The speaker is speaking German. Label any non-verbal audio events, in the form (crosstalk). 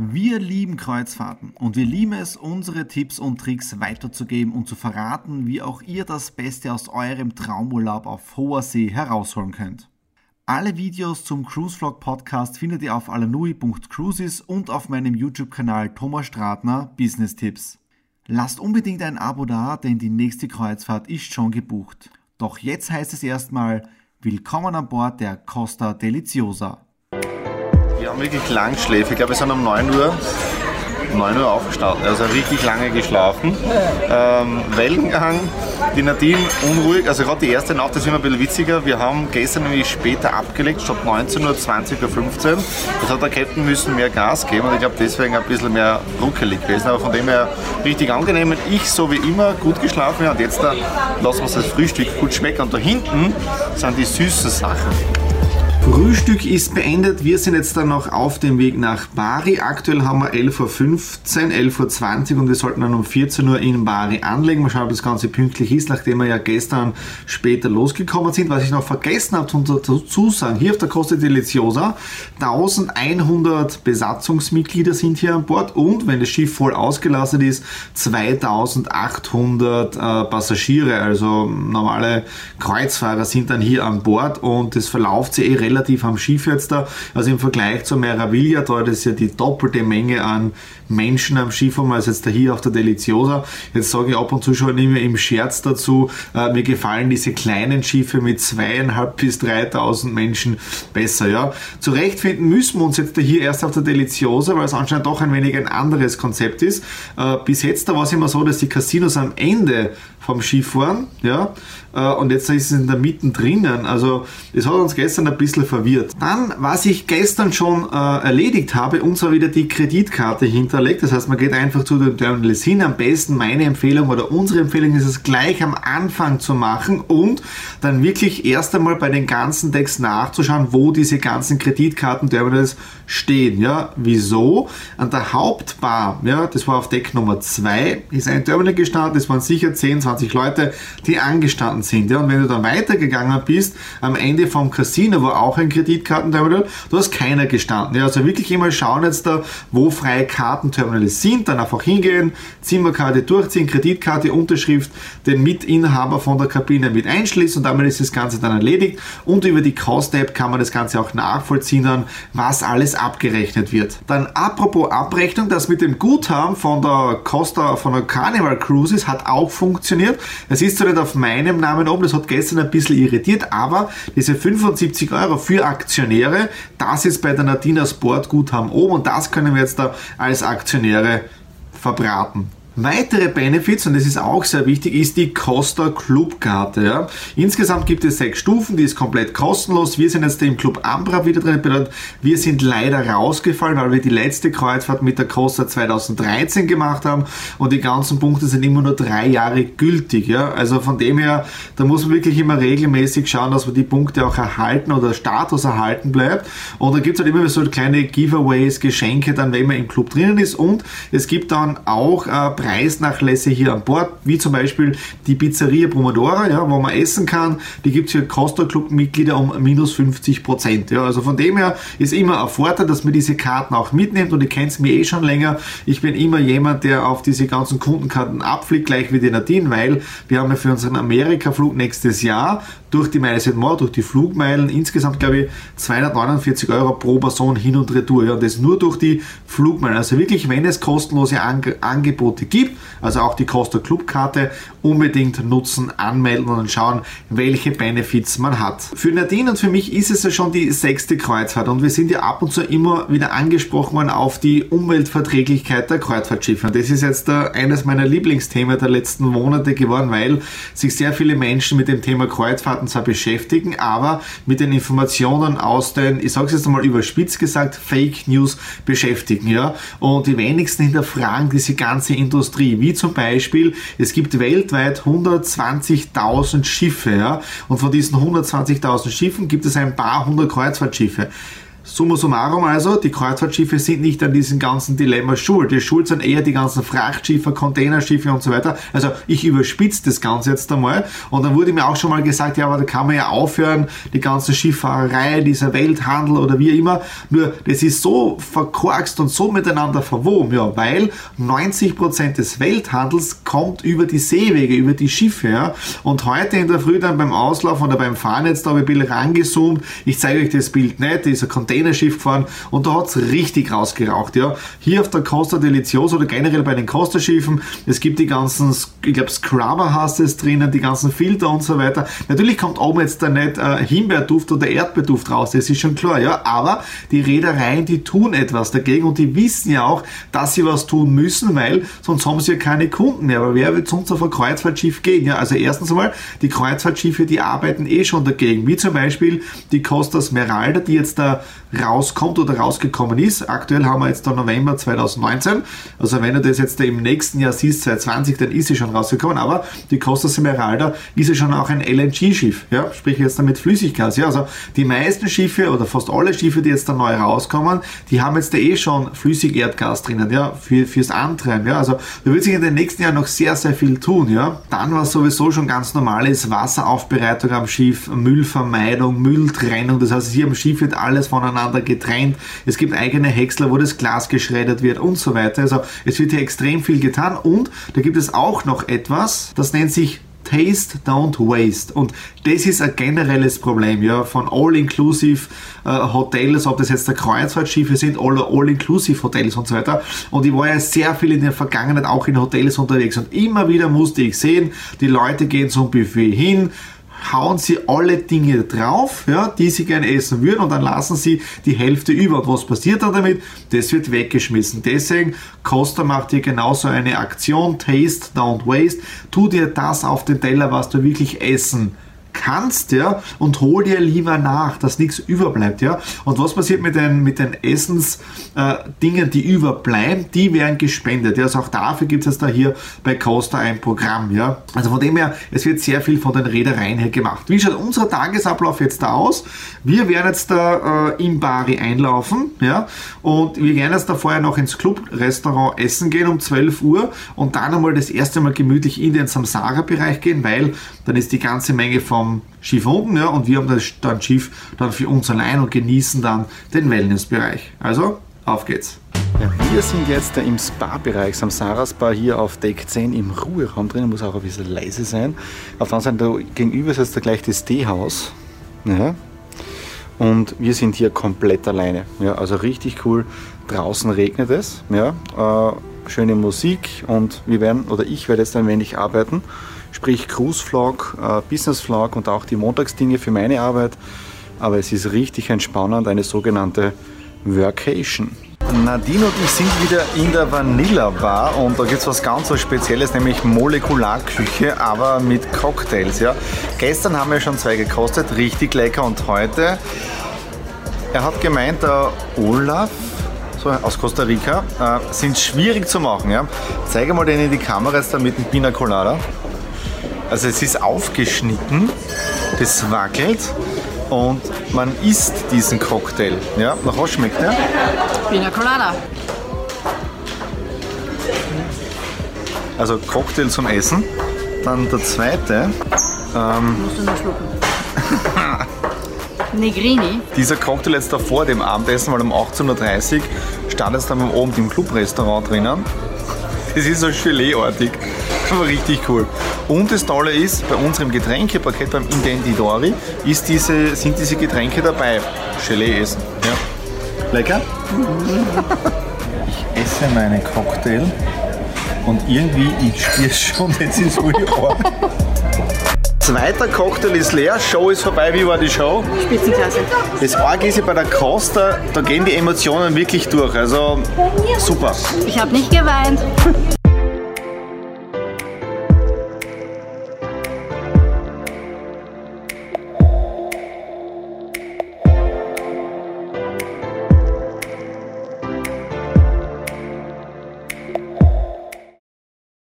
Wir lieben Kreuzfahrten und wir lieben es, unsere Tipps und Tricks weiterzugeben und zu verraten, wie auch ihr das Beste aus eurem Traumurlaub auf hoher See herausholen könnt. Alle Videos zum Cruise Vlog Podcast findet ihr auf alanui.cruises und auf meinem YouTube-Kanal Thomas Stratner Business Tipps. Lasst unbedingt ein Abo da, denn die nächste Kreuzfahrt ist schon gebucht. Doch jetzt heißt es erstmal Willkommen an Bord der Costa Deliciosa. Wir haben wirklich lang Schläfe. Ich glaube, wir sind um 9 Uhr, 9 Uhr aufgestanden. Also richtig lange geschlafen. Ähm, Wellengang, die Nadine unruhig. Also gerade die erste Nacht ist immer ein bisschen witziger. Wir haben gestern nämlich später abgelegt, statt 19 Uhr, 20 Uhr 15. Das hat der Captain müssen mehr Gas geben und ich glaube deswegen ein bisschen mehr ruckelig gewesen. Aber von dem her richtig angenehm. Und ich so wie immer gut geschlafen. Ja, und jetzt da lassen wir uns das Frühstück gut schmecken. Und da hinten sind die süßen Sachen. Frühstück ist beendet. Wir sind jetzt dann noch auf dem Weg nach Bari. Aktuell haben wir 11.15 Uhr, 11.20 Uhr und wir sollten dann um 14 Uhr in Bari anlegen. Mal schauen, ob das Ganze pünktlich ist, nachdem wir ja gestern später losgekommen sind. Was ich noch vergessen habe zu sagen, hier auf der Costa Deliciosa 1100 Besatzungsmitglieder sind hier an Bord und wenn das Schiff voll ausgelastet ist, 2800 äh, Passagiere, also normale Kreuzfahrer sind dann hier an Bord und das verlauft sich eh relativ relativ am Schiff jetzt da. Also im Vergleich zur Meraviglia, da ist ja die doppelte Menge an Menschen am Schiff als jetzt da hier auf der Deliciosa. Jetzt sage ich ab und zu schon immer im Scherz dazu, äh, mir gefallen diese kleinen Schiffe mit zweieinhalb bis 3000 Menschen besser. Ja. Zurechtfinden müssen wir uns jetzt da hier erst auf der Deliciosa, weil es anscheinend doch ein wenig ein anderes Konzept ist. Äh, bis jetzt da war es immer so, dass die Casinos am Ende vom Skifahren, ja, äh, und jetzt ist es in der Mitte drinnen. Also, das hat uns gestern ein bisschen verwirrt. Dann, was ich gestern schon äh, erledigt habe, und zwar wieder die Kreditkarte hinterlegt. Das heißt, man geht einfach zu den Terminals hin. Am besten meine Empfehlung oder unsere Empfehlung ist es gleich am Anfang zu machen und dann wirklich erst einmal bei den ganzen Decks nachzuschauen, wo diese ganzen Kreditkartenterminals stehen. Ja, wieso? An der Hauptbar, ja, das war auf Deck Nummer 2, ist ein Terminal gestartet. Das waren sicher 10, 20 Leute, die angestanden sind. Ja, und wenn du dann weitergegangen bist, am Ende vom Casino war auch ein Kreditkartenterminal, du hast keiner gestanden. Ja, also wirklich immer schauen jetzt da, wo freie Kartenterminals sind, dann einfach hingehen, Zimmerkarte durchziehen, Kreditkarte, Unterschrift, den Mitinhaber von der Kabine mit einschließen und damit ist das Ganze dann erledigt. Und über die Cost-App kann man das Ganze auch nachvollziehen, dann, was alles abgerechnet wird. Dann apropos Abrechnung, das mit dem Guthaben von der Costa, von der Carnival Cruises hat auch funktioniert. Es ist zwar nicht auf meinem Namen oben, das hat gestern ein bisschen irritiert, aber diese 75 Euro für Aktionäre, das ist bei der Nadina Sport Guthaben oben und das können wir jetzt da als Aktionäre verbraten. Weitere Benefits, und das ist auch sehr wichtig, ist die Costa Clubkarte. Ja. Insgesamt gibt es sechs Stufen, die ist komplett kostenlos. Wir sind jetzt im Club Ambra wieder drin. Bedeutet, wir sind leider rausgefallen, weil wir die letzte Kreuzfahrt mit der Costa 2013 gemacht haben und die ganzen Punkte sind immer nur drei Jahre gültig. Ja. Also von dem her, da muss man wirklich immer regelmäßig schauen, dass man die Punkte auch erhalten oder Status erhalten bleibt. Und da gibt es halt immer so kleine Giveaways, Geschenke, dann wenn man im Club drinnen ist. Und es gibt dann auch äh, Preisnachlässe hier an Bord, wie zum Beispiel die Pizzeria Pomodora, ja, wo man essen kann. Die gibt es für Costa Club Mitglieder um minus 50 Prozent. Ja, also von dem her ist immer ein Vorteil, dass man diese Karten auch mitnimmt und ihr kennt es mir eh schon länger. Ich bin immer jemand, der auf diese ganzen Kundenkarten abfliegt, gleich wie die Nadine, weil wir haben ja für unseren Amerika-Flug nächstes Jahr durch die Meile More, durch die Flugmeilen insgesamt, glaube ich, 249 Euro pro Person hin und retour. Ja, und das nur durch die Flugmeilen. Also wirklich, wenn es kostenlose Ange Angebote gibt, also auch die Costa Club Karte, unbedingt nutzen, anmelden und schauen, welche Benefits man hat. Für Nadine und für mich ist es ja schon die sechste Kreuzfahrt und wir sind ja ab und zu immer wieder angesprochen worden auf die Umweltverträglichkeit der Kreuzfahrtschiffe. Und das ist jetzt eines meiner Lieblingsthemen der letzten Monate geworden, weil sich sehr viele Menschen mit dem Thema Kreuzfahrt Daten zwar beschäftigen, aber mit den Informationen aus den, ich sage es jetzt einmal überspitzt gesagt, Fake News beschäftigen. Ja? Und die wenigsten hinterfragen diese ganze Industrie. Wie zum Beispiel, es gibt weltweit 120.000 Schiffe. Ja? Und von diesen 120.000 Schiffen gibt es ein paar hundert Kreuzfahrtschiffe Summa summarum also, die Kreuzfahrtschiffe sind nicht an diesen ganzen Dilemmas schuld. Die schuld sind eher die ganzen Frachtschiffe, Containerschiffe und so weiter. Also ich überspitze das Ganze jetzt einmal. Und dann wurde mir auch schon mal gesagt, ja, aber da kann man ja aufhören, die ganze Schifffahrerei, dieser Welthandel oder wie immer. Nur, das ist so verkorkst und so miteinander verwoben, ja, weil 90% des Welthandels kommt über die Seewege, über die Schiffe. Ja. Und heute in der Früh dann beim Auslauf oder beim Fahren jetzt da habe ich ein bisschen rangezoomt. Ich zeige euch das Bild nicht, dieser Container Containerschiff gefahren und da hat es richtig rausgeraucht. Ja. Hier auf der Costa Deliciosa oder generell bei den Costa-Schiffen, es gibt die ganzen, ich glaube Scrubber hast es drinnen, die ganzen Filter und so weiter. Natürlich kommt oben jetzt da nicht äh, Himbeerduft oder Erdbeerduft raus, das ist schon klar, ja. Aber die Reedereien, die tun etwas dagegen und die wissen ja auch, dass sie was tun müssen, weil sonst haben sie ja keine Kunden mehr. Aber wer wird sonst auf ein Kreuzfahrtschiff gehen? Ja, also erstens einmal, die Kreuzfahrtschiffe, die arbeiten eh schon dagegen, wie zum Beispiel die Costa Smeralda, die jetzt da rauskommt oder rausgekommen ist. Aktuell haben wir jetzt da November 2019. Also wenn du das jetzt im nächsten Jahr siehst, 2020, dann ist sie schon rausgekommen. Aber die Costa Smeralda ist ja schon auch ein LNG-Schiff. Ja, sprich jetzt damit Flüssiggas. Ja, also die meisten Schiffe oder fast alle Schiffe, die jetzt da neu rauskommen, die haben jetzt da eh schon Flüssigerdgas drinnen, ja, für, fürs Antreiben. Ja, also da wird sich in den nächsten Jahren noch sehr, sehr viel tun. Ja, dann was sowieso schon ganz normal ist, Wasseraufbereitung am Schiff, Müllvermeidung, Mülltrennung. Das heißt, hier am Schiff wird alles voneinander voneinander getrennt. Es gibt eigene Häcksler, wo das Glas geschreddert wird und so weiter. Also es wird hier extrem viel getan und da gibt es auch noch etwas, das nennt sich Taste, don't waste. Und das ist ein generelles Problem, ja, von All-Inclusive äh, Hotels, ob das jetzt der Kreuzfahrtschiffe sind, All-Inclusive Hotels und so weiter. Und ich war ja sehr viel in der Vergangenheit auch in Hotels unterwegs und immer wieder musste ich sehen, die Leute gehen zum Buffet hin, hauen sie alle Dinge drauf, ja, die sie gerne essen würden und dann lassen sie die Hälfte über. Und was passiert dann damit? Das wird weggeschmissen. Deswegen, Costa macht hier genauso eine Aktion, Taste, Don't Waste. Tu dir das auf den Teller, was du wirklich essen kannst, ja, und hol dir lieber nach, dass nichts überbleibt, ja. Und was passiert mit den, mit den Essensdingen, äh, die überbleiben, die werden gespendet, ja. Also auch dafür gibt es da hier bei Costa ein Programm, ja. Also von dem her, es wird sehr viel von den Reedereien her gemacht. Wie schaut unser Tagesablauf jetzt da aus? Wir werden jetzt da äh, im Bari einlaufen, ja, und wir werden jetzt da vorher noch ins Club-Restaurant essen gehen um 12 Uhr und dann einmal das erste Mal gemütlich in den Samsara-Bereich gehen, weil dann ist die ganze Menge vom vom Schiff unten ja, und wir haben das dann Schiff dann für uns allein und genießen dann den Wellnessbereich. Also, auf geht's. Ja, wir sind jetzt im Spa-Bereich, Samsara Spa hier auf Deck 10 im Ruheraum drin, muss auch ein bisschen leise sein. Auf der anderen Seite gegenüber ist jetzt da gleich das Teehaus. Ja. Und wir sind hier komplett alleine. Ja, also richtig cool. Draußen regnet es. Ja, äh, schöne Musik und wir werden, oder ich werde jetzt ein wenig arbeiten sprich Cruise Vlog, äh, Business Vlog und auch die Montagsdinge für meine Arbeit. Aber es ist richtig entspannend, eine sogenannte Workation. Nadine und ich sind wieder in der Vanilla Bar und da gibt es was ganz was Spezielles, nämlich Molekularküche, aber mit Cocktails. Ja. Gestern haben wir schon zwei gekostet, richtig lecker und heute, er hat gemeint, der Olaf so aus Costa Rica, äh, sind schwierig zu machen. Ja. Zeige mal den in die Kamera jetzt da mit dem Pina Colada. Also es ist aufgeschnitten, das wackelt und man isst diesen Cocktail. Ja, nach was schmeckt der? Pina Colada. Also Cocktail zum Essen. Dann der zweite. Ähm, Musst du noch schlucken. (laughs) Negrini. Dieser Cocktail jetzt davor dem Abendessen, weil um 18.30 Uhr stand es dann oben im Clubrestaurant drinnen. Das ist so Gelee-artig, aber richtig cool. Und das Tolle ist, bei unserem Getränkepaket beim Intendidori ist diese, sind diese Getränke dabei. Gelee essen. Ja. Lecker? ich esse meinen Cocktail und irgendwie, ich spüre schon, jetzt ist wohl Zweiter Cocktail ist leer, Show ist vorbei. Wie war die Show? Spitzenklasse. Das Arg ist ja bei der Costa, da gehen die Emotionen wirklich durch. Also super. Ich habe nicht geweint.